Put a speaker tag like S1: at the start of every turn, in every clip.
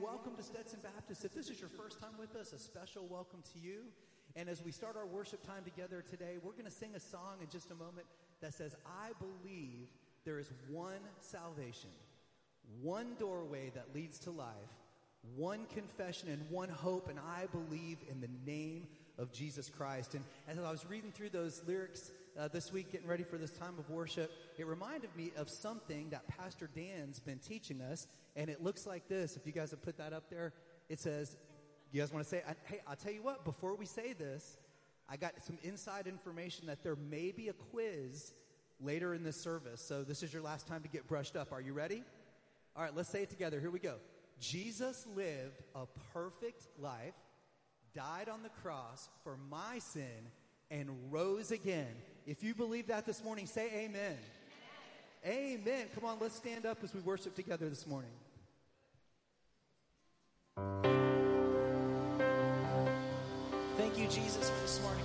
S1: welcome to Stetson Baptist. If this is your first time with us, a special welcome to you. And as we start our worship time together today, we're going to sing a song in just a moment that says, I believe there is one salvation, one doorway that leads to life, one confession, and one hope. And I believe in the name of Jesus Christ. And as I was reading through those lyrics uh, this week, getting ready for this time of worship, it reminded me of something that Pastor Dan's been teaching us. And it looks like this. If you guys have put that up there, it says, You guys want to say, I, hey, I'll tell you what, before we say this, I got some inside information that there may be a quiz later in this service. So this is your last time to get brushed up. Are you ready? All right, let's say it together. Here we go. Jesus lived a perfect life, died on the cross for my sin, and rose again. If you believe that this morning, say amen. Amen. amen. Come on, let's stand up as we worship together this morning. Thank you, Jesus, for this morning.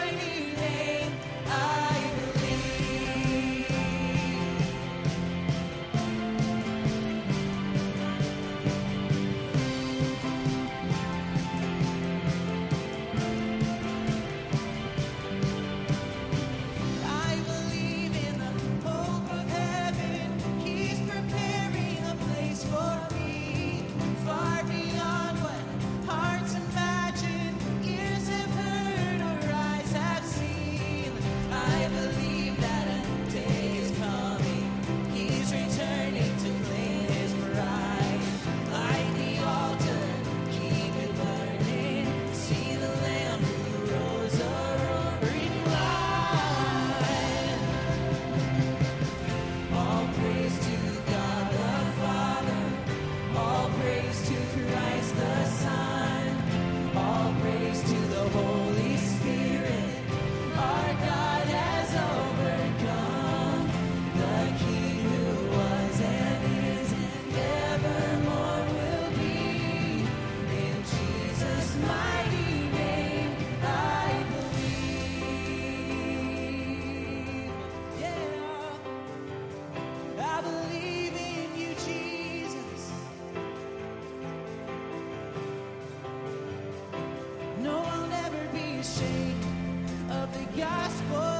S1: of the gospel.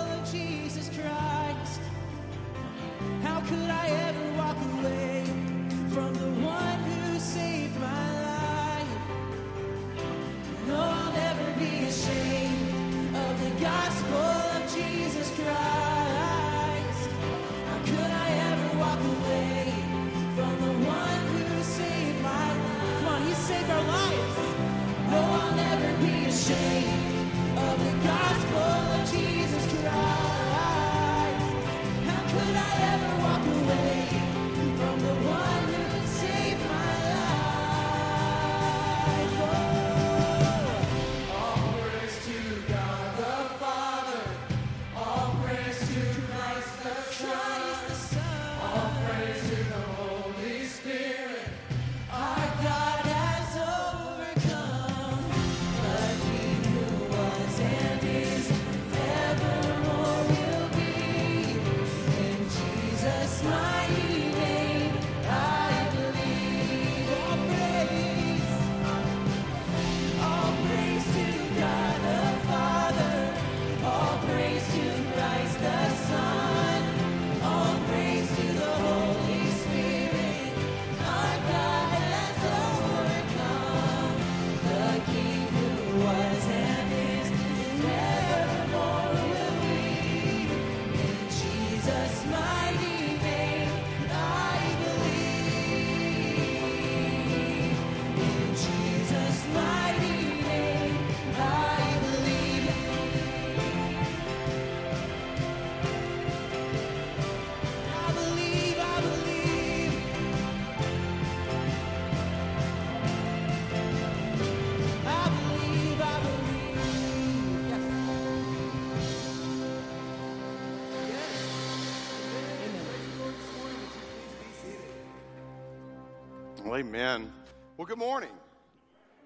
S2: Amen. Well, good morning.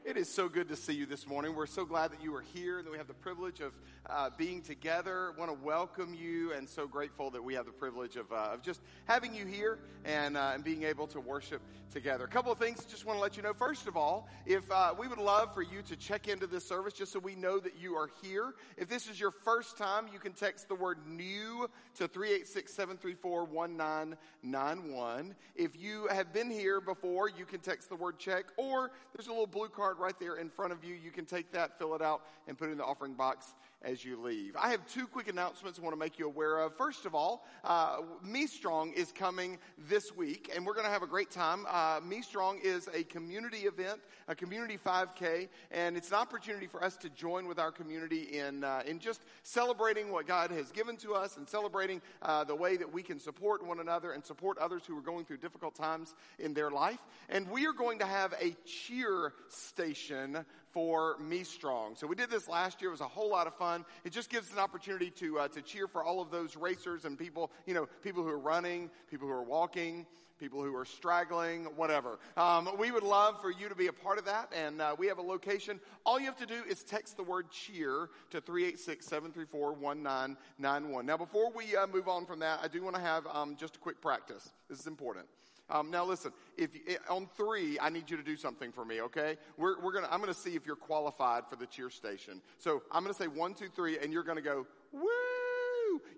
S2: It is so good to see you this morning. We're so glad that you are here and that we have the privilege of uh, being together. want to welcome you and so grateful that we have the privilege of, uh, of just having you here and, uh, and being able to worship together. A couple of things just want to let you know. First of all, if uh, we would love for you to check into this service just so we know that you are here. If this is your first time, you can text the word new to 386 734 1991. If you have been here before, you can text the word check or there's a little blue card right there in front of you. You can take that, fill it out, and put it in the offering box as you leave. I have two quick announcements I want to make you aware of. First of all, uh, Me Strong is coming this week, and we're going to have a great time. Uh, Me Strong is a community event, a community 5K, and it's an opportunity for us to join with our community in uh, in just celebrating what God has given to us and celebrating uh, the way that we can support one another and support others who are going through difficult times in their life. And we are going to have a cheer station for Me Strong. So we did this last year. It was a whole lot of fun. It just gives an opportunity to, uh, to cheer for all of those racers and people, you know, people who are running, people who are walking, people who are straggling, whatever. Um, we would love for you to be a part of that, and uh, we have a location. All you have to do is text the word cheer to 386 734 1991. Now, before we uh, move on from that, I do want to have um, just a quick practice. This is important. Um, now listen, if on three, I need you to do something for me, okay? We're, we're gonna, I'm gonna see if you're qualified for the cheer station. So I'm gonna say one, two, three, and you're gonna go, woo!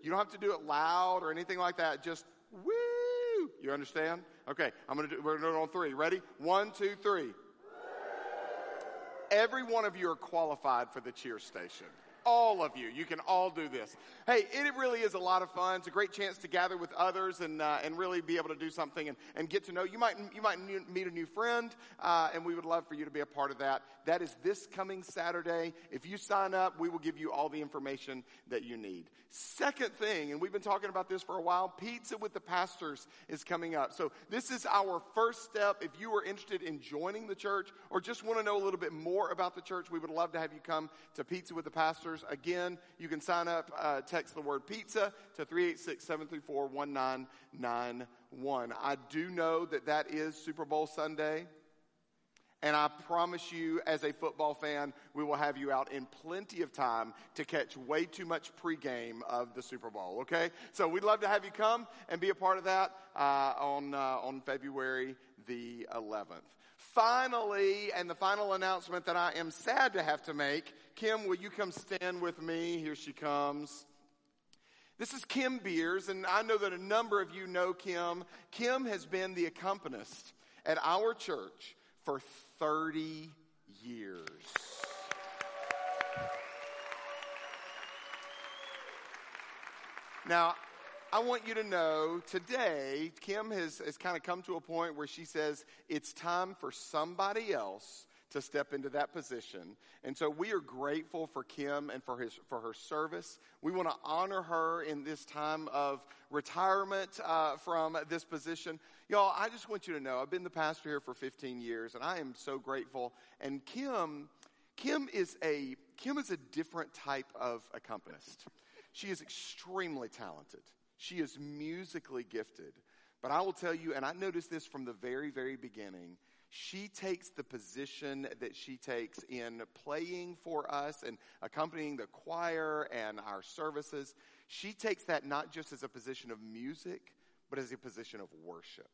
S2: You don't have to do it loud or anything like that, just woo! You understand? Okay, I'm gonna do, we're gonna do it on three. Ready? One, two, three. Every one of you are qualified for the cheer station all of you. You can all do this. Hey, it really is a lot of fun. It's a great chance to gather with others and, uh, and really be able to do something and, and get to know. You might, you might meet a new friend, uh, and we would love for you to be a part of that. That is this coming Saturday. If you sign up, we will give you all the information that you need. Second thing, and we've been talking about this for a while, Pizza with the Pastors is coming up. So this is our first step. If you are interested in joining the church or just want to know a little bit more about the church, we would love to have you come to Pizza with the Pastors. Again, you can sign up, uh, text the word pizza to 386 734 1991. I do know that that is Super Bowl Sunday. And I promise you, as a football fan, we will have you out in plenty of time to catch way too much pregame of the Super Bowl, okay? So we'd love to have you come and be a part of that uh, on, uh, on February the 11th. Finally, and the final announcement that I am sad to have to make Kim, will you come stand with me? Here she comes. This is Kim Beers, and I know that a number of you know Kim. Kim has been the accompanist at our church for 30 years. Now, I want you to know today, Kim has, has kind of come to a point where she says it's time for somebody else to step into that position. And so we are grateful for Kim and for, his, for her service. We want to honor her in this time of retirement uh, from this position. Y'all, I just want you to know I've been the pastor here for 15 years, and I am so grateful. And Kim, Kim is a Kim is a different type of accompanist. She is extremely talented. She is musically gifted. But I will tell you, and I noticed this from the very, very beginning, she takes the position that she takes in playing for us and accompanying the choir and our services. She takes that not just as a position of music, but as a position of worship.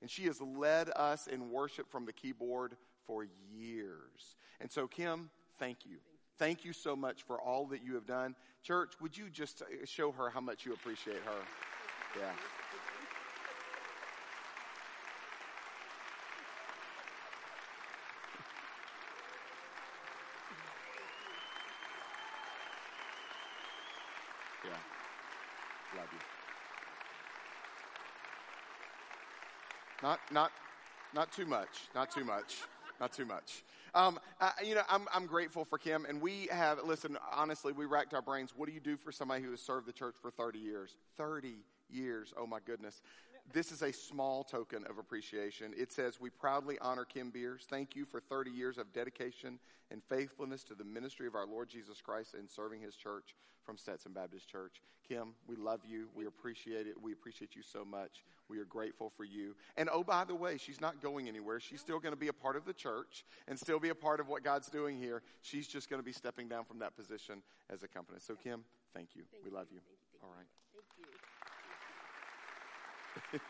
S2: And she has led us in worship from the keyboard for years. And so, Kim, thank you. Thank you so much for all that you have done. Church, would you just show her how much you appreciate her? Yeah. Love you. Not, not, too much. Not too much. Not too much. Um, I, you know, I'm, I'm grateful for Kim, and we have, listen, honestly, we racked our brains. What do you do for somebody who has served the church for 30 years? 30 years. Oh, my goodness. This is a small token of appreciation. It says, We proudly honor Kim Beers. Thank you for 30 years of dedication and faithfulness to the ministry of our Lord Jesus Christ and serving his church from Stetson Baptist Church. Kim, we love you. We appreciate it. We appreciate you so much. We are grateful for you. And oh, by the way, she's not going anywhere. She's still going to be a part of the church and still be a part of what God's doing here. She's just going to be stepping down from that position as a company. So, Kim, thank you.
S3: Thank
S2: we love you.
S3: You. You.
S2: right.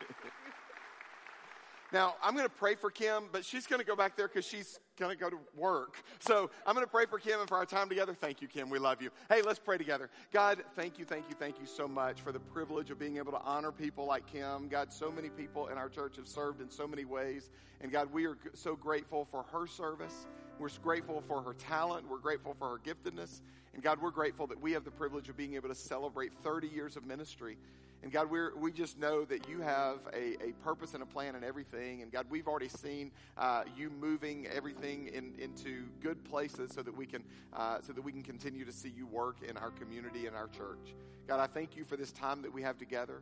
S2: Now, I'm going to pray for Kim, but she's going to go back there because she's going to go to work. So I'm going to pray for Kim and for our time together. Thank you, Kim. We love you. Hey, let's pray together. God, thank you, thank you, thank you so much for the privilege of being able to honor people like Kim. God, so many people in our church have served in so many ways. And God, we are so grateful for her service. We're grateful for her talent. We're grateful for her giftedness. And God, we're grateful that we have the privilege of being able to celebrate 30 years of ministry. And God, we're, we just know that you have a, a purpose and a plan in everything. And God, we've already seen uh, you moving everything in, into good places so that we can uh, so that we can continue to see you work in our community and our church. God, I thank you for this time that we have together.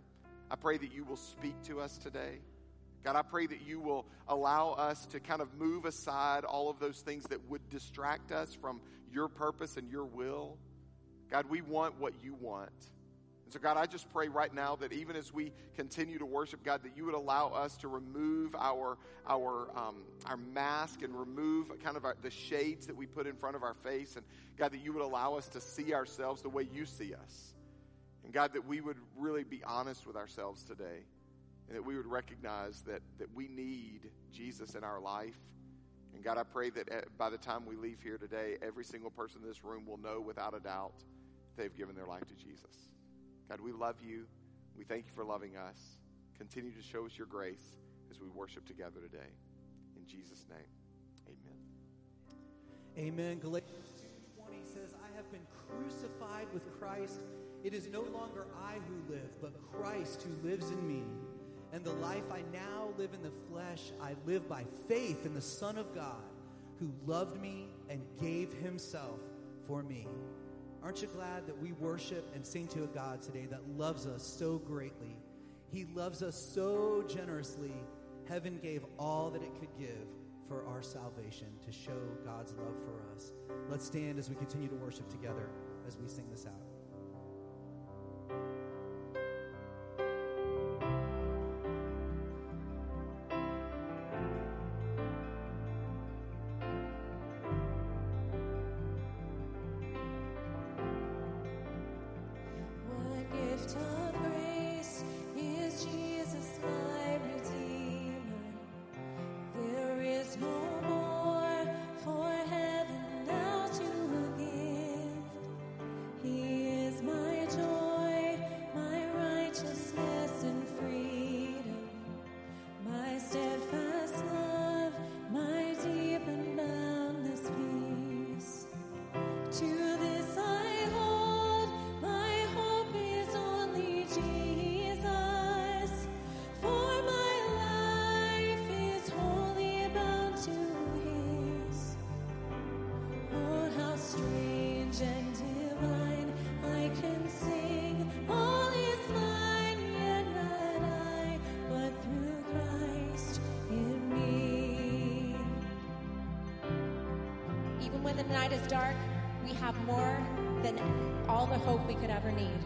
S2: I pray that you will speak to us today. God, I pray that you will allow us to kind of move aside all of those things that would distract us from your purpose and your will. God, we want what you want. And so, God, I just pray right now that even as we continue to worship, God, that you would allow us to remove our our um, our mask and remove kind of our, the shades that we put in front of our face, and God, that you would allow us to see ourselves the way you see us, and God, that we would really be honest with ourselves today, and that we would recognize that that we need Jesus in our life. And God, I pray that uh, by the time we leave here today, every single person in this room will know without a doubt they've given their life to Jesus. God, we love you. We thank you for loving us. Continue to show us your grace as we worship together today. In Jesus' name, amen.
S1: Amen. Galatians 2:20 says, "I have been crucified with Christ. It is no longer I who live, but Christ who lives in me. And the life I now live in the flesh, I live by faith in the Son of God, who loved me and gave himself for me." Aren't you glad that we worship and sing to a God today that loves us so greatly? He loves us so generously. Heaven gave all that it could give for our salvation to show God's love for us. Let's stand as we continue to worship together as we sing this out.
S3: When the night is dark, we have more than all the hope we could ever need.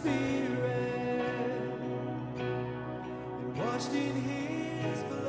S1: Spirit and washed in His blood.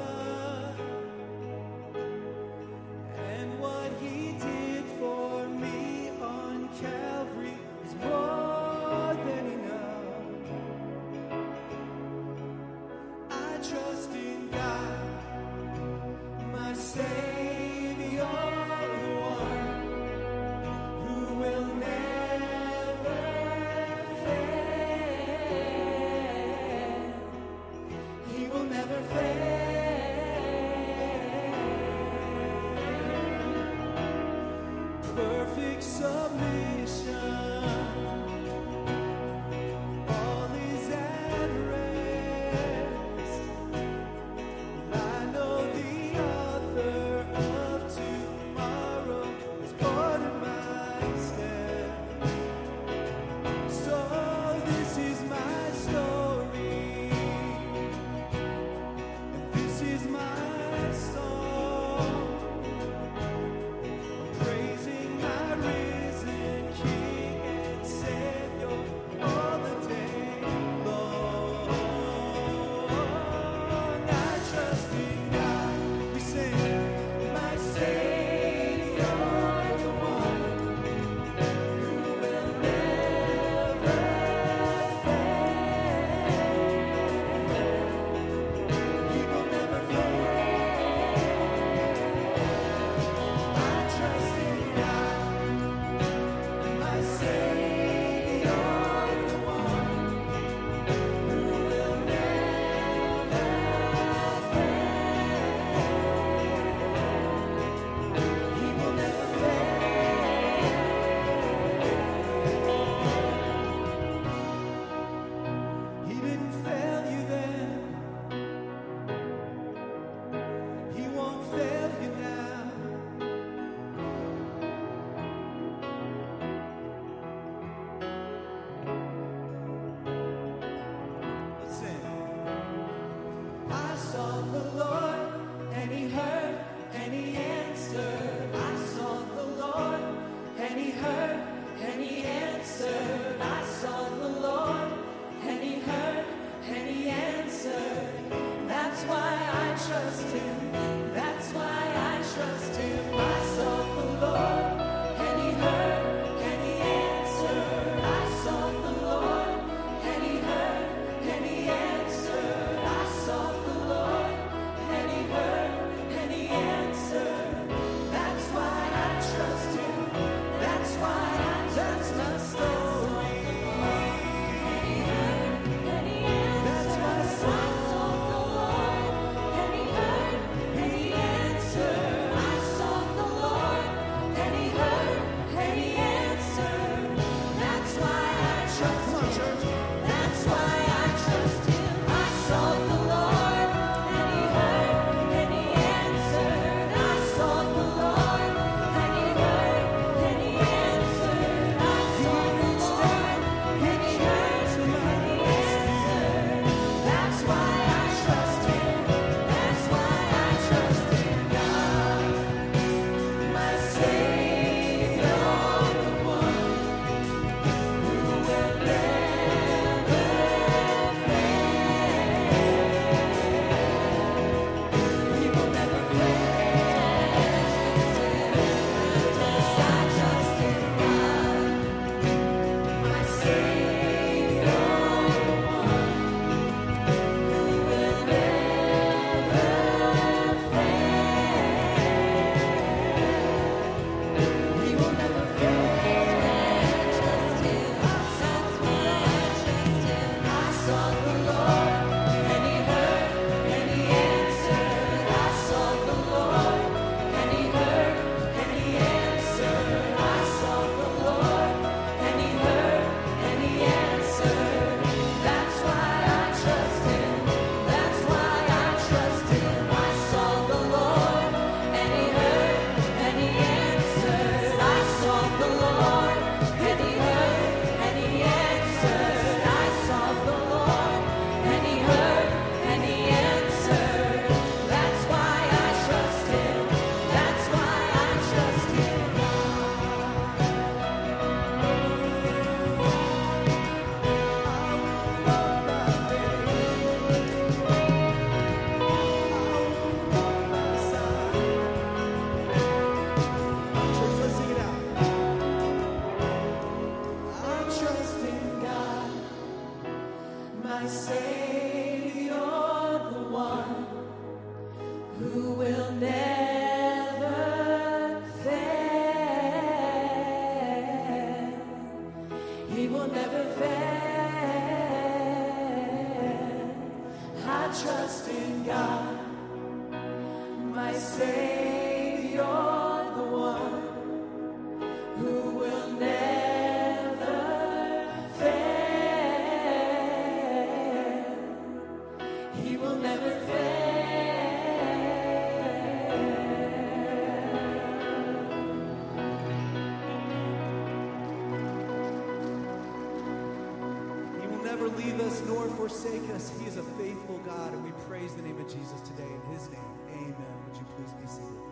S1: Leave us nor forsake us. He is a faithful God, and we praise the name of Jesus today. In his name, amen. Would you please be seated?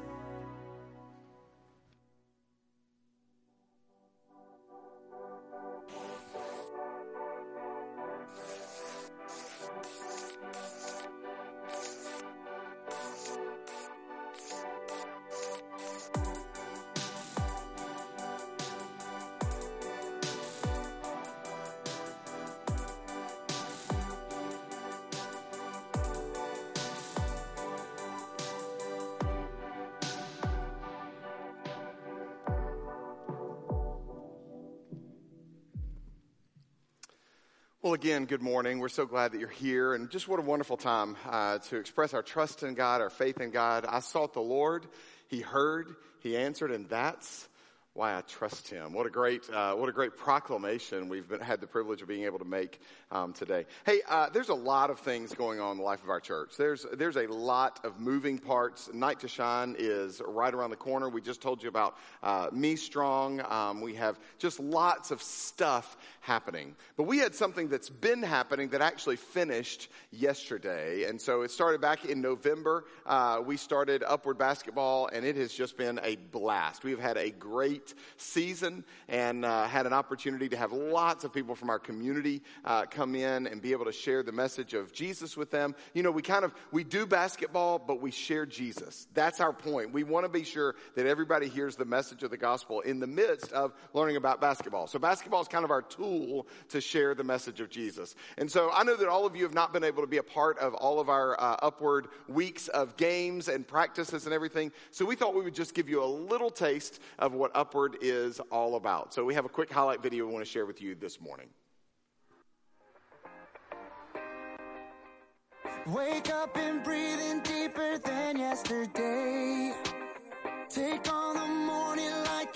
S2: Again, good morning. We're so glad that you're here, and just what a wonderful time uh, to express our trust in God, our faith in God. I sought the Lord, He heard, He answered, and that's why I trust Him. What a great, uh, what a great proclamation we've been, had the privilege of being able to make um, today. Hey, uh, there's a lot of things going on in the life of our church. There's there's a lot of moving parts. Night to Shine is right around the corner. We just told you about uh, Me Strong. Um, we have just lots of stuff happening. But we had something that's been happening that actually finished yesterday, and so it started back in November. Uh, we started Upward Basketball, and it has just been a blast. We've had a great season and uh, had an opportunity to have lots of people from our community uh, come in and be able to share the message of Jesus with them. You know, we kind of we do basketball, but we share Jesus. That's our point. We want to be sure that everybody hears the message of the gospel in the midst of learning about basketball. So basketball is kind of our tool to share the message of Jesus. And so I know that all of you have not been able to be a part of all of our uh, upward weeks of games and practices and everything. So we thought we would just give you a little taste of what upward is all about. So we have a quick highlight video we want to share with you this morning.
S4: Wake up and breathe in deeper than yesterday. Take on the morning like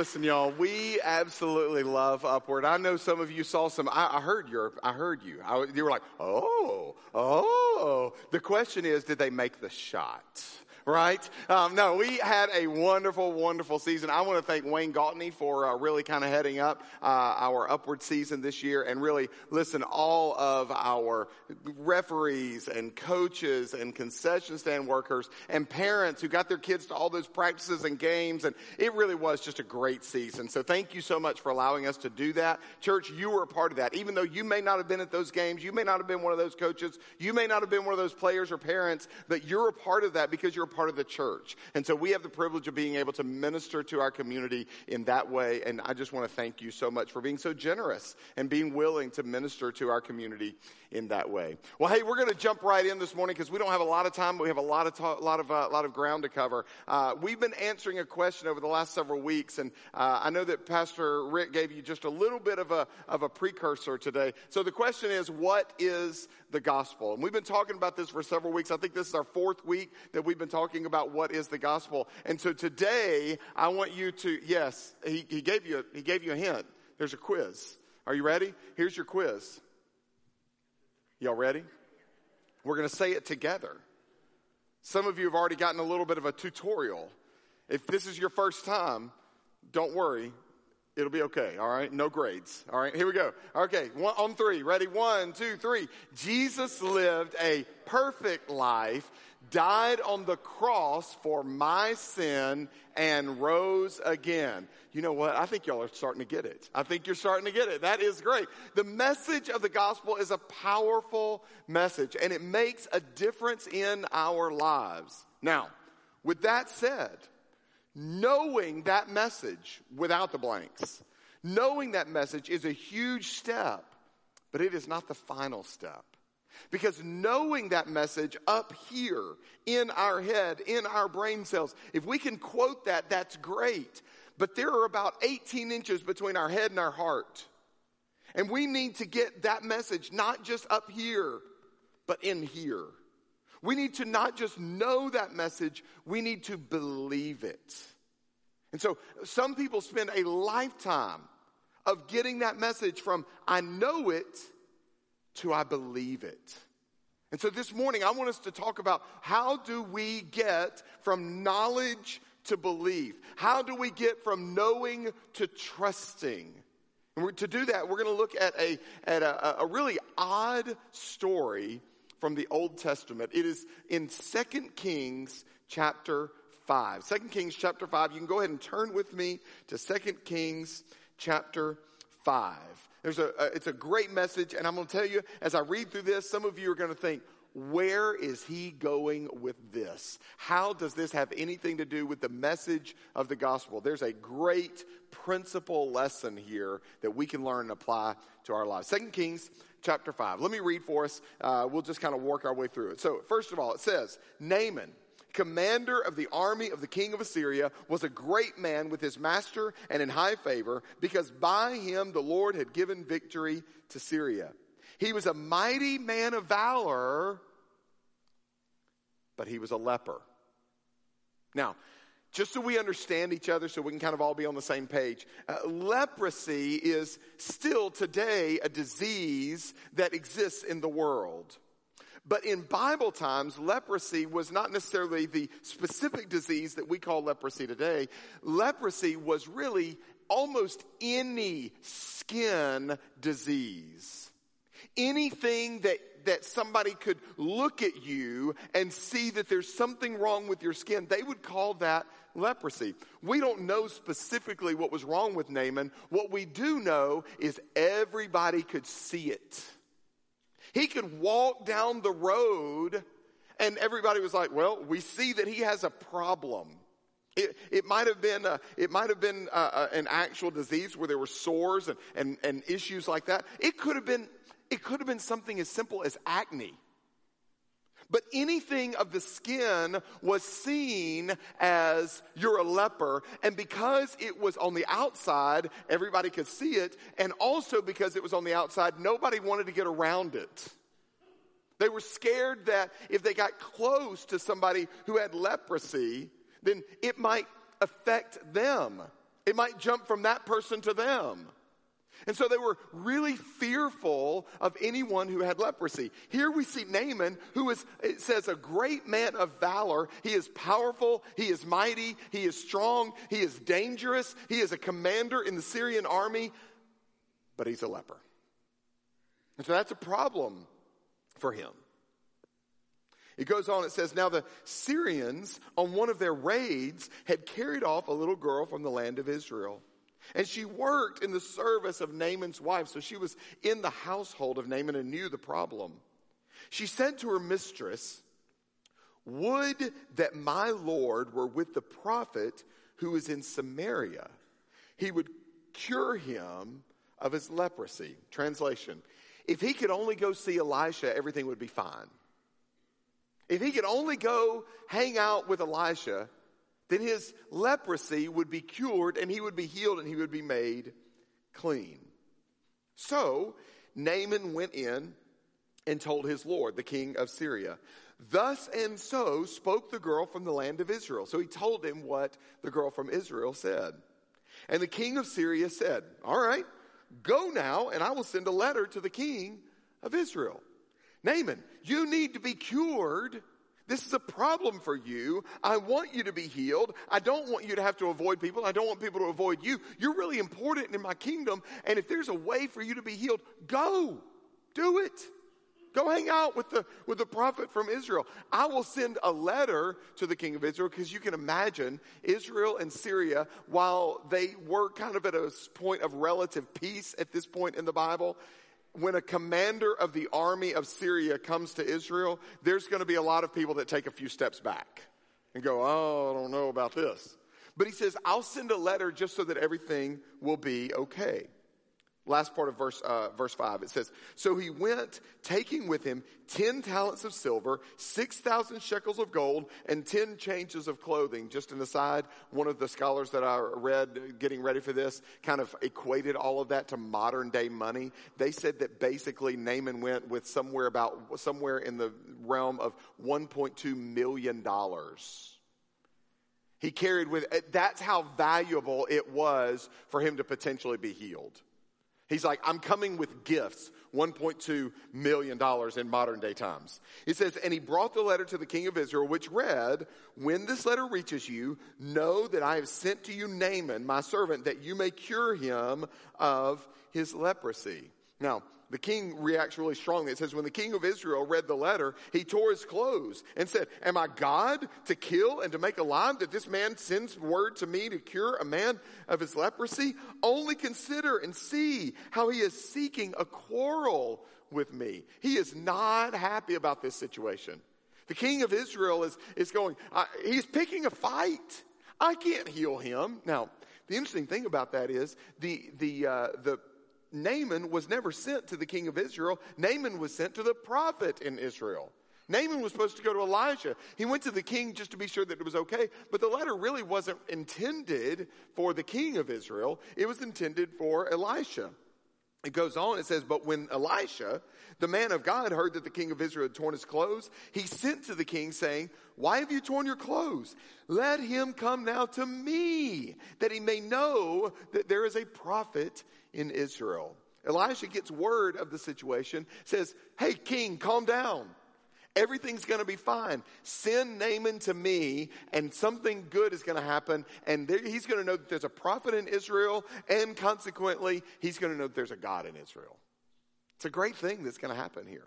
S2: listen, y'all. We absolutely love Upward. I know some of you saw some. I, I heard your. I heard you. I, you were like, oh, oh. The question is, did they make the shot? Right? Um, no, we had a wonderful, wonderful season. I want to thank Wayne Gautney for uh, really kind of heading up uh, our upward season this year and really listen, all of our referees and coaches and concession stand workers and parents who got their kids to all those practices and games. And it really was just a great season. So thank you so much for allowing us to do that. Church, you were a part of that. Even though you may not have been at those games, you may not have been one of those coaches, you may not have been one of those players or parents, but you're a part of that because you're part of the church. And so we have the privilege of being able to minister to our community in that way. And I just want to thank you so much for being so generous and being willing to minister to our community in that way. Well, hey, we're going to jump right in this morning because we don't have a lot of time, but we have a lot of ta- lot of uh, lot of ground to cover. Uh, we've been answering a question over the last several weeks, and uh, I know that Pastor Rick gave you just a little bit of a of a precursor today. So the question is, what is the gospel? And we've been talking about this for several weeks. I think this is our fourth week that we've been talking about what is the gospel. And so today, I want you to yes, he, he gave you a, he gave you a hint. There's a quiz. Are you ready? Here's your quiz. Y'all ready? We're going to say it together. Some of you have already gotten a little bit of a tutorial. If this is your first time, don't worry. It'll be okay, all right? No grades, all right? Here we go. Okay, one, on three. Ready? One, two, three. Jesus lived a perfect life died on the cross for my sin and rose again. You know what? I think y'all are starting to get it. I think you're starting to get it. That is great. The message of the gospel is a powerful message and it makes a difference in our lives. Now, with that said, knowing that message without the blanks, knowing that message is a huge step, but it is not the final step. Because knowing that message up here in our head, in our brain cells, if we can quote that, that's great. But there are about 18 inches between our head and our heart. And we need to get that message not just up here, but in here. We need to not just know that message, we need to believe it. And so some people spend a lifetime of getting that message from I know it to I believe it. And so this morning, I want us to talk about how do we get from knowledge to belief? How do we get from knowing to trusting? And to do that, we're going to look at a, at a, a really odd story from the Old Testament. It is in 2 Kings chapter 5. 2 Kings chapter 5. You can go ahead and turn with me to 2 Kings chapter 5. There's a, a, it's a great message, and I'm going to tell you as I read through this, some of you are going to think, where is he going with this? How does this have anything to do with the message of the gospel? There's a great principle lesson here that we can learn and apply to our lives. Second Kings chapter 5. Let me read for us. Uh, we'll just kind of work our way through it. So, first of all, it says, Naaman commander of the army of the king of Assyria, was a great man with his master and in high favor, because by him the Lord had given victory to Syria. He was a mighty man of valor, but he was a leper. Now, just so we understand each other, so we can kind of all be on the same page, uh, leprosy is still today a disease that exists in the world. But in Bible times, leprosy was not necessarily the specific disease that we call leprosy today. Leprosy was really almost any skin disease. Anything that, that somebody could look at you and see that there's something wrong with your skin, they would call that leprosy. We don't know specifically what was wrong with Naaman. What we do know is everybody could see it. He could walk down the road and everybody was like, well, we see that he has a problem. It, it might have been, a, it might have been a, a, an actual disease where there were sores and, and, and issues like that. It could have been, it could have been something as simple as acne. But anything of the skin was seen as you're a leper. And because it was on the outside, everybody could see it. And also because it was on the outside, nobody wanted to get around it. They were scared that if they got close to somebody who had leprosy, then it might affect them. It might jump from that person to them. And so they were really fearful of anyone who had leprosy. Here we see Naaman, who is, it says, a great man of valor. He is powerful, he is mighty, he is strong, he is dangerous, he is a commander in the Syrian army, but he's a leper. And so that's a problem for him. It goes on, it says, Now the Syrians, on one of their raids, had carried off a little girl from the land of Israel. And she worked in the service of Naaman's wife, so she was in the household of Naaman and knew the problem. She said to her mistress, Would that my Lord were with the prophet who is in Samaria. He would cure him of his leprosy. Translation If he could only go see Elisha, everything would be fine. If he could only go hang out with Elisha, then his leprosy would be cured and he would be healed and he would be made clean. So Naaman went in and told his Lord, the king of Syria. Thus and so spoke the girl from the land of Israel. So he told him what the girl from Israel said. And the king of Syria said, All right, go now, and I will send a letter to the king of Israel. Naaman, you need to be cured this is a problem for you. I want you to be healed. I don't want you to have to avoid people. I don't want people to avoid you. You're really important in my kingdom. And if there's a way for you to be healed, go. Do it. Go hang out with the, with the prophet from Israel. I will send a letter to the king of Israel because you can imagine Israel and Syria, while they were kind of at a point of relative peace at this point in the Bible, when a commander of the army of Syria comes to Israel, there's going to be a lot of people that take a few steps back and go, Oh, I don't know about this. But he says, I'll send a letter just so that everything will be okay. Last part of verse, uh, verse 5, it says, So he went, taking with him 10 talents of silver, 6,000 shekels of gold, and 10 changes of clothing. Just an aside, one of the scholars that I read getting ready for this kind of equated all of that to modern day money. They said that basically Naaman went with somewhere about, somewhere in the realm of $1.2 million. He carried with, that's how valuable it was for him to potentially be healed. He's like, I'm coming with gifts, $1.2 million in modern day times. He says, and he brought the letter to the king of Israel, which read, When this letter reaches you, know that I have sent to you Naaman, my servant, that you may cure him of his leprosy. Now, the king reacts really strongly. It says, when the king of Israel read the letter, he tore his clothes and said, Am I God to kill and to make alive that this man sends word to me to cure a man of his leprosy? Only consider and see how he is seeking a quarrel with me. He is not happy about this situation. The king of Israel is, is going, uh, he's picking a fight. I can't heal him. Now, the interesting thing about that is the, the, uh, the Naaman was never sent to the king of Israel. Naaman was sent to the prophet in Israel. Naaman was supposed to go to Elijah. He went to the king just to be sure that it was okay, but the letter really wasn't intended for the king of Israel. It was intended for Elisha. It goes on, it says, But when Elisha, the man of God, heard that the king of Israel had torn his clothes, he sent to the king, saying, Why have you torn your clothes? Let him come now to me, that he may know that there is a prophet in Israel. Elisha gets word of the situation, says, Hey, king, calm down. Everything's going to be fine. Send Naaman to me, and something good is going to happen. And there, he's going to know that there's a prophet in Israel, and consequently, he's going to know that there's a God in Israel. It's a great thing that's going to happen here.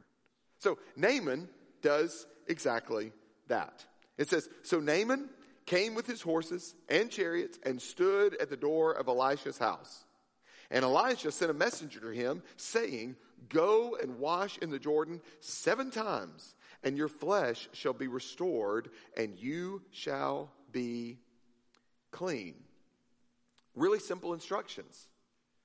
S2: So Naaman does exactly that. It says, So Naaman came with his horses and chariots and stood at the door of Elisha's house. And Elisha sent a messenger to him, saying, Go and wash in the Jordan seven times, and your flesh shall be restored, and you shall be clean. Really simple instructions.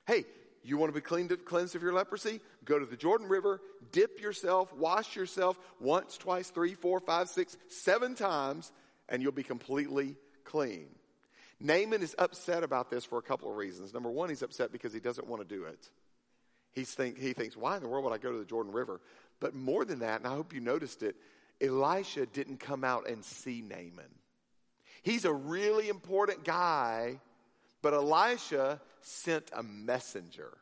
S2: Hey, you want to be cleaned, cleansed of your leprosy? Go to the Jordan River, dip yourself, wash yourself once, twice, three, four, five, six, seven times, and you'll be completely clean. Naaman is upset about this for a couple of reasons. Number one, he's upset because he doesn't want to do it. He's think, he thinks, why in the world would I go to the Jordan River? But more than that, and I hope you noticed it, Elisha didn't come out and see Naaman. He's a really important guy, But Elisha sent a messenger.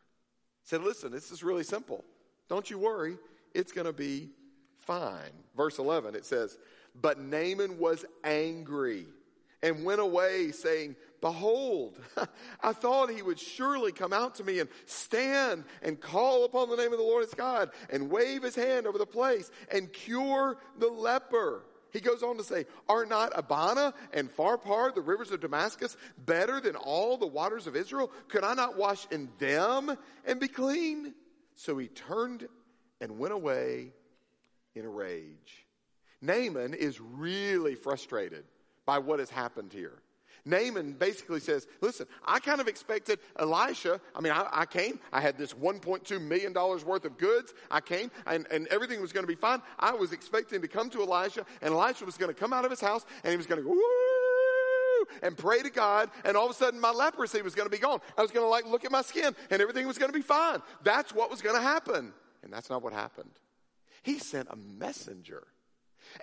S2: Said, listen, this is really simple. Don't you worry, it's going to be fine. Verse 11, it says, But Naaman was angry and went away, saying, Behold, I thought he would surely come out to me and stand and call upon the name of the Lord his God and wave his hand over the place and cure the leper. He goes on to say, Are not Abana and Pharpar, the rivers of Damascus, better than all the waters of Israel? Could I not wash in them and be clean? So he turned and went away in a rage. Naaman is really frustrated by what has happened here. Naaman basically says, Listen, I kind of expected Elisha. I mean, I, I came, I had this $1.2 million worth of goods. I came, and, and everything was going to be fine. I was expecting to come to Elisha, and Elisha was going to come out of his house, and he was going to go! And pray to God, and all of a sudden my leprosy was going to be gone. I was going to like look at my skin, and everything was going to be fine. That's what was going to happen. And that's not what happened. He sent a messenger.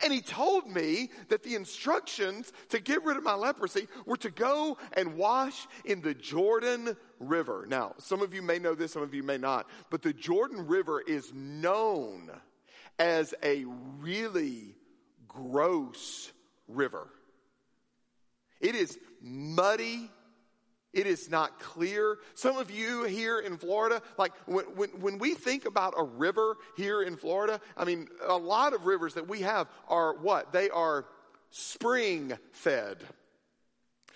S2: And he told me that the instructions to get rid of my leprosy were to go and wash in the Jordan River. Now, some of you may know this, some of you may not, but the Jordan River is known as a really gross river. It is muddy. It is not clear. Some of you here in Florida, like when, when, when, we think about a river here in Florida, I mean, a lot of rivers that we have are what? They are spring fed.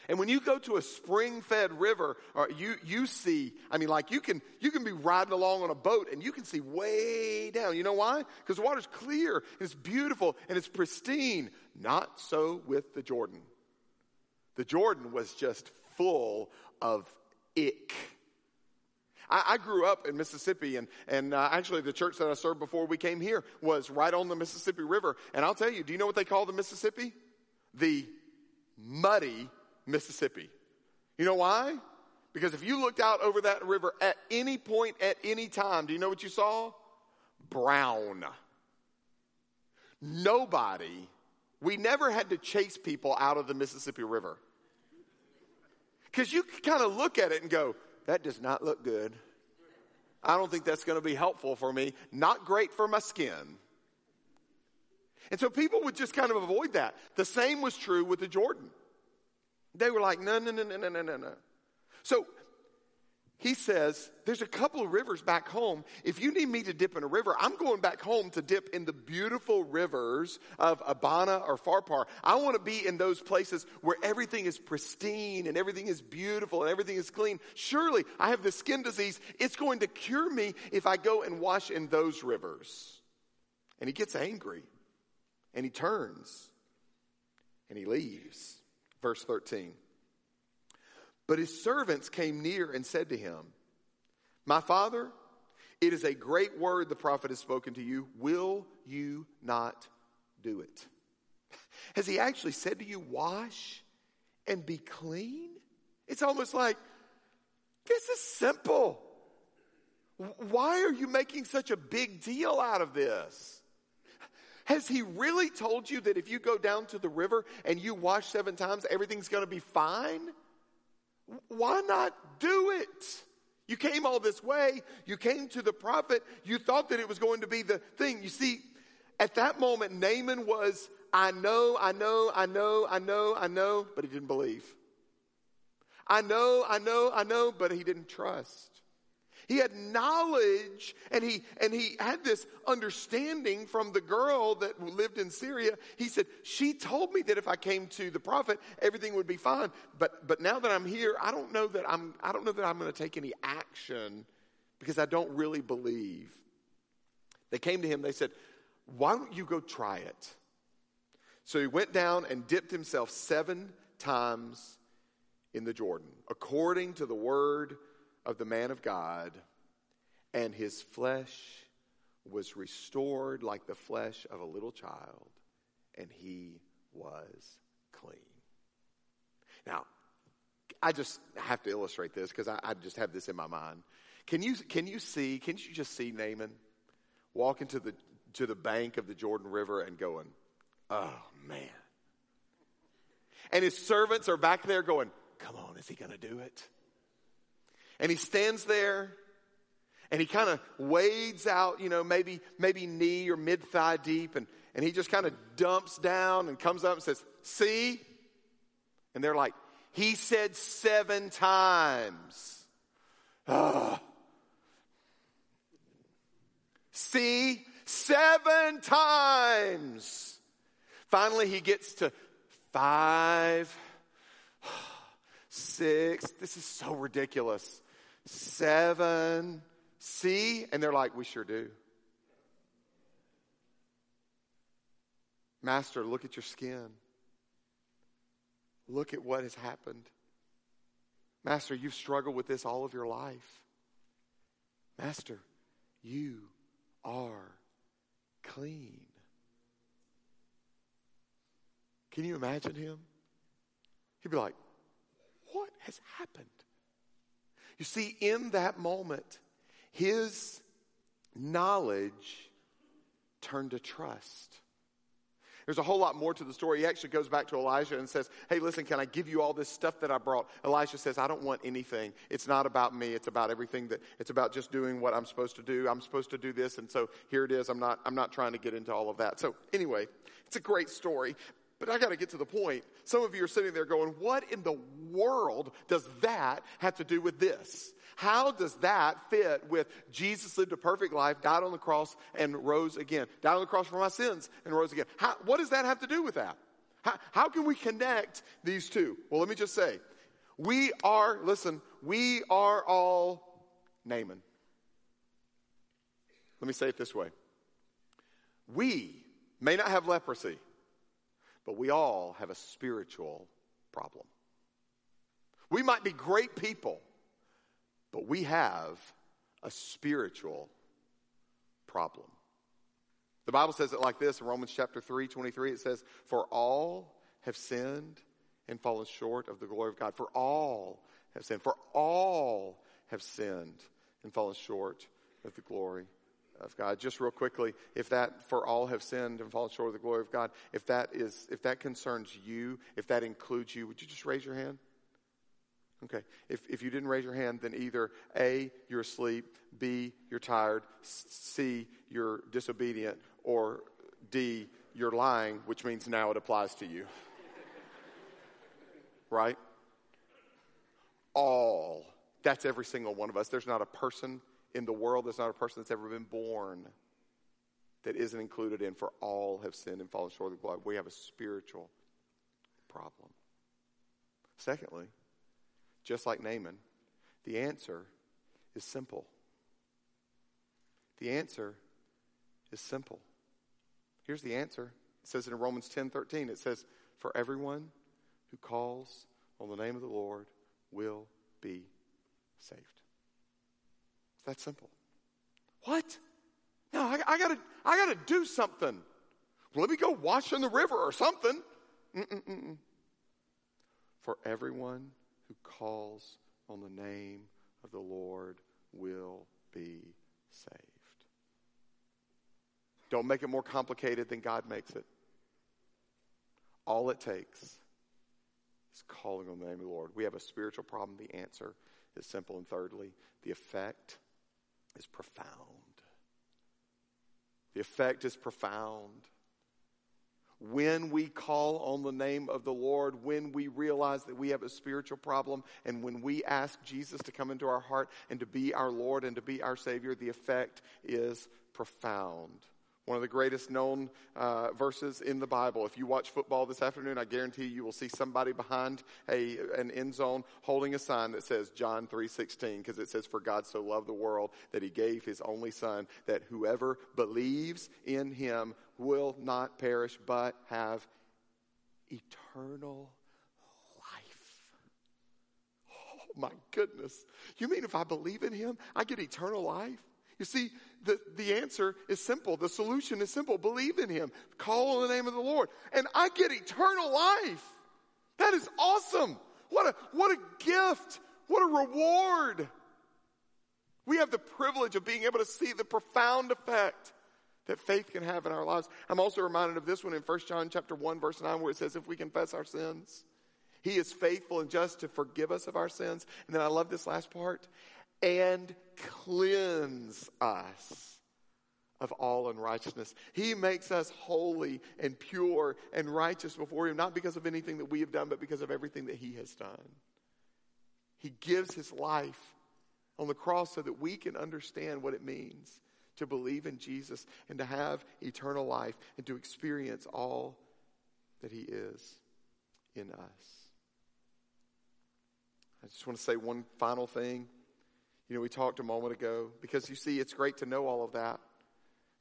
S2: And when you go to a spring fed river, uh, you, you see, I mean, like you can, you can be riding along on a boat and you can see way down. You know why? Because the water's clear, and it's beautiful, and it's pristine. Not so with the Jordan. The Jordan was just full of ick. I, grew up in Mississippi, and, and uh, actually, the church that I served before we came here was right on the Mississippi River. And I'll tell you, do you know what they call the Mississippi? The muddy Mississippi. You know why? Because if you looked out over that river at any point, at any time, do you know what you saw? Brown. Nobody, we never had to chase people out of the Mississippi River. Because you kind of look at it and go, that does not look good. I don't think that's going to be helpful for me. Not great for my skin. And so people would just kind of avoid that. The same was true with the Jordan. They were like, no, no, no, no, no, no, no. So he says, There's a couple of rivers back home. If you need me to dip in a river, I'm going back home to dip in the beautiful rivers of Abana or Pharpar. I want to be in those places where everything is pristine and everything is beautiful and everything is clean. Surely I have the skin disease. It's going to cure me if I go and wash in those rivers. And he gets angry and he turns and he leaves. Verse 13. But his servants came near and said to him, My father, it is a great word the prophet has spoken to you. Will you not do it? Has he actually said to you, Wash and be clean? It's almost like, This is simple. Why are you making such a big deal out of this? Has he really told you that if you go down to the river and you wash seven times, everything's going to be fine? Why not do it? You came all this way. You came to the prophet. You thought that it was going to be the thing. You see, at that moment, Naaman was, I know, I know, I know, I know, I know, but he didn't believe. I know, I know, I know, but he didn't trust. He had knowledge and he, and he had this understanding from the girl that lived in Syria. He said, She told me that if I came to the prophet, everything would be fine. But, but now that I'm here, I don't know that I'm, I don't know that I'm going to take any action because I don't really believe. They came to him, they said, Why don't you go try it? So he went down and dipped himself seven times in the Jordan, according to the word of the man of God, and his flesh was restored like the flesh of a little child, and he was clean. Now, I just have to illustrate this because I, I, just have this in my mind. Can you, can you see, can you just see Naaman walking to the, to the bank of the Jordan River and going, oh man. And his servants are back there going, come on, is he going to do it? And he stands there and he kind of wades out, you know, maybe, maybe knee or mid thigh deep, and, and he just kind of dumps down and comes up and says, See? And they're like, He said seven times. Ugh. See? Seven times. Finally, he gets to five, six. This is so ridiculous. Seven. See? And they're like, We sure do. Master, look at your skin. Look at what has happened. Master, you've struggled with this all of your life. Master, you are clean. Can you imagine him? He'd be like, What has happened? You see, in that moment, his knowledge turned to trust. There's a whole lot more to the story. He actually goes back to Elijah and says, Hey, listen, can I give you all this stuff that I brought? Elijah says, I don't want anything. It's not about me. It's about everything that, it's about just doing what I'm supposed to do. I'm supposed to do this. And so here it is. I'm not, I'm not trying to get into all of that. So anyway, it's a great story. But I got to get to the point. Some of you are sitting there going, What in the world does that have to do with this? How does that fit with Jesus lived a perfect life, died on the cross, and rose again? Died on the cross for my sins and rose again. How, what does that have to do with that? How, how can we connect these two? Well, let me just say, we are, listen, we are all Naaman. Let me say it this way. We may not have leprosy, but we all have a spiritual problem. We might be great people, but we have a spiritual problem. The Bible says it like this in Romans chapter 3, 23. It says, For all have sinned and fallen short of the glory of God. For all have sinned. For all have sinned and fallen short of the glory of God. Just real quickly, if that for all have sinned and fallen short of the glory of God, if that is if that concerns you, if that includes you, would you just raise your hand? Okay. If, if you didn't raise your hand, then either A, you're asleep, B, you're tired, C, you're disobedient, or D, you're lying, which means now it applies to you. right? All. That's every single one of us. There's not a person in the world, there's not a person that's ever been born that isn't included in, for all have sinned and fallen short of the glory. We have a spiritual problem. Secondly, just like Naaman, the answer is simple. The answer is simple. Here's the answer. It says in Romans 10 13. It says, For everyone who calls on the name of the Lord will be saved. That simple. What? No, I, I gotta, I gotta do something. Well, let me go wash in the river or something. Mm-mm-mm. For everyone who calls on the name of the Lord will be saved. Don't make it more complicated than God makes it. All it takes is calling on the name of the Lord. We have a spiritual problem. The answer is simple. And thirdly, the effect is profound. The effect is profound. When we call on the name of the Lord, when we realize that we have a spiritual problem, and when we ask Jesus to come into our heart and to be our Lord and to be our Savior, the effect is profound. One of the greatest known uh, verses in the Bible. If you watch football this afternoon, I guarantee you will see somebody behind a, an end zone holding a sign that says John 3.16 because it says, For God so loved the world that he gave his only son that whoever believes in him will not perish but have eternal life. Oh my goodness. You mean if I believe in him, I get eternal life? You see, the, the answer is simple. The solution is simple. Believe in him. Call on the name of the Lord. And I get eternal life. That is awesome. What a, what a gift. What a reward. We have the privilege of being able to see the profound effect that faith can have in our lives. I'm also reminded of this one in 1 John chapter 1 verse 9 where it says if we confess our sins, He is faithful and just to forgive us of our sins. And then I love this last part and cleanse us of all unrighteousness. He makes us holy and pure and righteous before Him, not because of anything that we have done, but because of everything that He has done. He gives His life on the cross so that we can understand what it means to believe in Jesus and to have eternal life and to experience all that He is in us. I just want to say one final thing. You know, we talked a moment ago because you see, it's great to know all of that.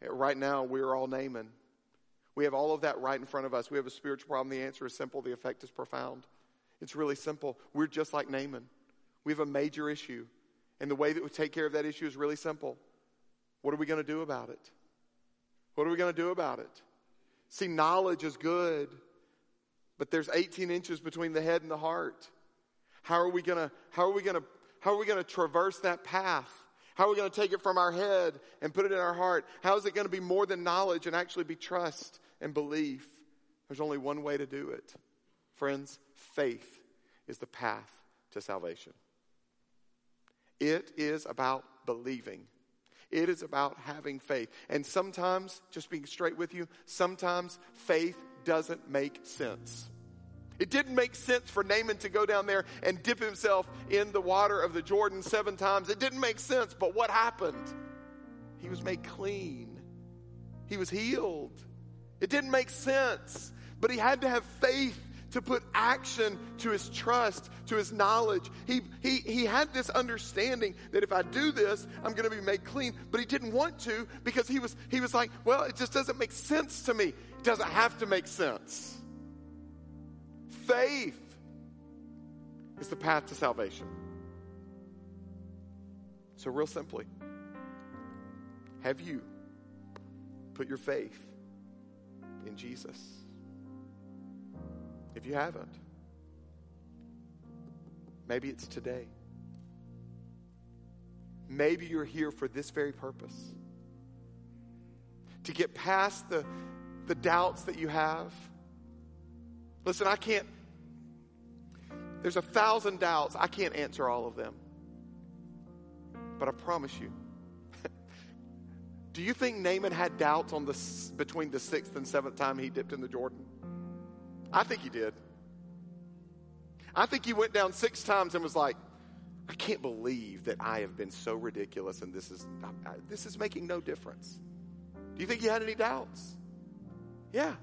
S2: Uh, right now, we're all Naaman. We have all of that right in front of us. We have a spiritual problem. The answer is simple, the effect is profound. It's really simple. We're just like Naaman. We have a major issue. And the way that we take care of that issue is really simple. What are we going to do about it? What are we going to do about it? See, knowledge is good, but there's 18 inches between the head and the heart. How are we going to how are we going to how are we going to traverse that path? How are we going to take it from our head and put it in our heart? How is it going to be more than knowledge and actually be trust and belief? There's only one way to do it. Friends, faith is the path to salvation. It is about believing. It is about having faith. And sometimes, just being straight with you, sometimes faith doesn't make sense. It didn't make sense for Naaman to go down there and dip himself in the water of the Jordan seven times. It didn't make sense, but what happened? He was made clean, he was healed. It didn't make sense, but he had to have faith to put action to his trust, to his knowledge. He, he, he had this understanding that if I do this, I'm going to be made clean. But he didn't want to because he was, he was like, well, it just doesn't make sense to me. It doesn't have to make sense. Faith is the path to salvation. So, real simply, have you put your faith in Jesus? If you haven't, maybe it's today. Maybe you're here for this very purpose to get past the, the doubts that you have. Listen, I can't, there's a thousand doubts. I can't answer all of them. But I promise you, do you think Naaman had doubts on the, between the sixth and seventh time he dipped in the Jordan? I think he did. I think he went down six times and was like, I can't believe that I have been so ridiculous and this is, this is making no difference. Do you think he had any doubts? Yeah.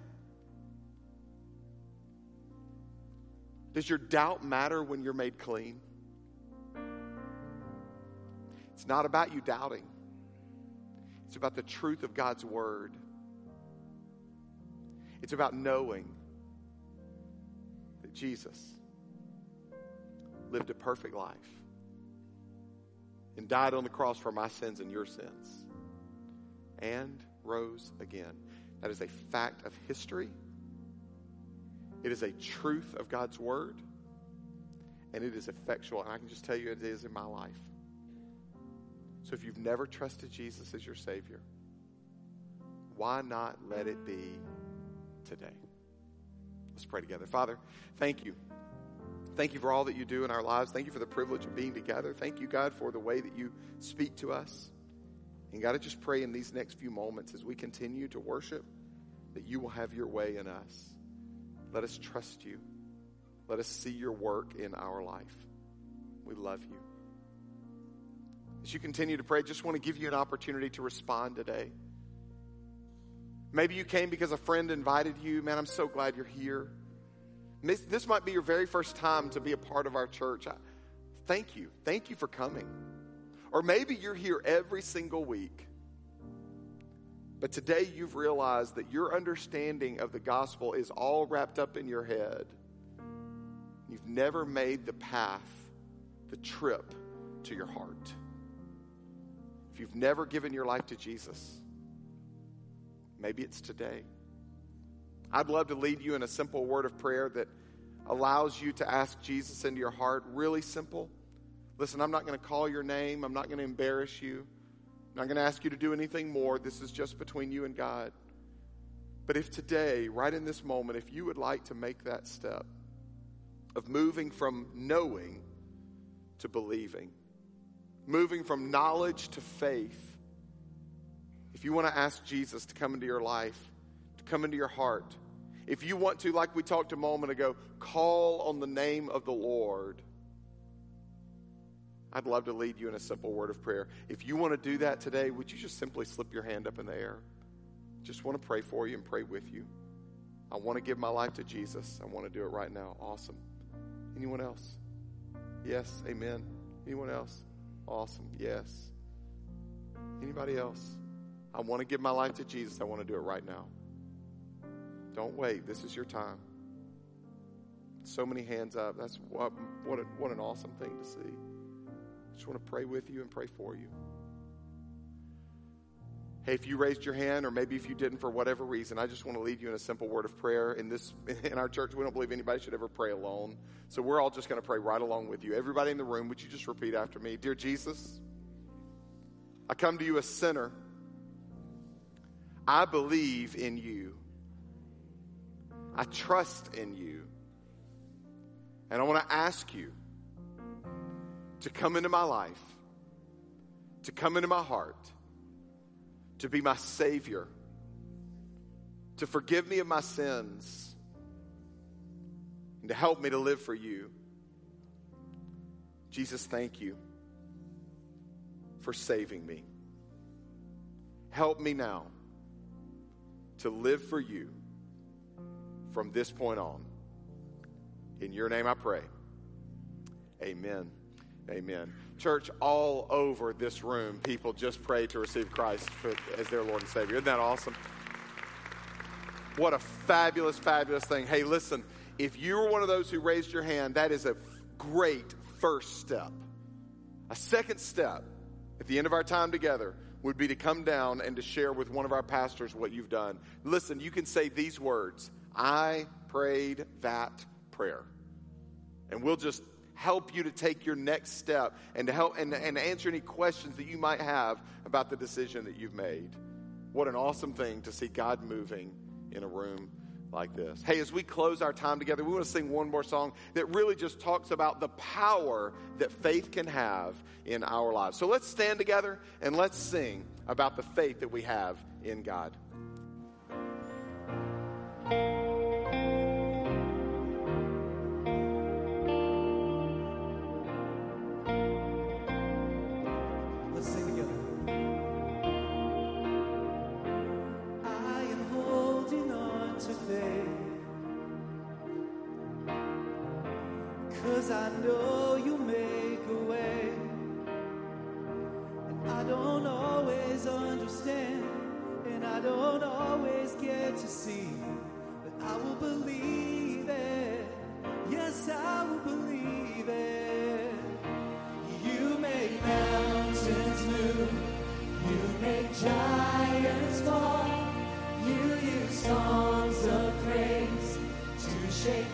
S2: Does your doubt matter when you're made clean? It's not about you doubting, it's about the truth of God's word. It's about knowing that Jesus lived a perfect life and died on the cross for my sins and your sins and rose again. That is a fact of history. It is a truth of God's word. And it is effectual. And I can just tell you it is in my life. So if you've never trusted Jesus as your Savior, why not let it be today? Let's pray together. Father, thank you. Thank you for all that you do in our lives. Thank you for the privilege of being together. Thank you, God, for the way that you speak to us. And God, I just pray in these next few moments as we continue to worship that you will have your way in us. Let us trust you. Let us see your work in our life. We love you. As you continue to pray, just want to give you an opportunity to respond today. Maybe you came because a friend invited you. Man, I'm so glad you're here. This might be your very first time to be a part of our church. Thank you. Thank you for coming. Or maybe you're here every single week. But today you've realized that your understanding of the gospel is all wrapped up in your head. You've never made the path, the trip to your heart. If you've never given your life to Jesus, Maybe it's today. I'd love to lead you in a simple word of prayer that allows you to ask Jesus into your heart. Really simple. Listen, I'm not going to call your name, I'm not going to embarrass you, not going to ask you to do anything more. This is just between you and God. But if today, right in this moment, if you would like to make that step, of moving from knowing to believing, moving from knowledge to faith. If you want to ask Jesus to come into your life, to come into your heart, if you want to, like we talked a moment ago, call on the name of the Lord, I'd love to lead you in a simple word of prayer. If you want to do that today, would you just simply slip your hand up in the air? Just want to pray for you and pray with you. I want to give my life to Jesus. I want to do it right now. Awesome. Anyone else? Yes. Amen. Anyone else? Awesome. Yes. Anybody else? I want to give my life to Jesus. I want to do it right now. Don't wait. This is your time. So many hands up. That's what, what, a, what an awesome thing to see. I just want to pray with you and pray for you. Hey, if you raised your hand, or maybe if you didn't for whatever reason, I just want to lead you in a simple word of prayer. In this, in our church, we don't believe anybody should ever pray alone. So we're all just going to pray right along with you. Everybody in the room, would you just repeat after me? Dear Jesus, I come to you a sinner. I believe in you. I trust in you. And I want to ask you to come into my life, to come into my heart to be my Savior, to forgive me of my sins, and to help me to live for you. Jesus, thank you for saving me. Help me now to live for you from this point on. In your name I pray. Amen. Amen. Church, all over this room, people just pray to receive Christ for, as their Lord and Savior. Isn't that awesome? What a fabulous, fabulous thing. Hey, listen, if you were one of those who raised your hand, that is a great first step. A second step at the end of our time together would be to come down and to share with one of our pastors what you've done. Listen, you can say these words I prayed that prayer. And we'll just help you to take your next step and to help and, and answer any questions that you might have about the decision that you've made. What an awesome thing to see God moving in a room like this. Hey, as we close our time together, we want to sing one more song that really just talks about the power that faith can have in our lives. So let's stand together and let's sing about the faith that we have in God.
S1: Believe it. Yes, I will believe it. You make mountains move. You make giants fall. You use songs of praise to shake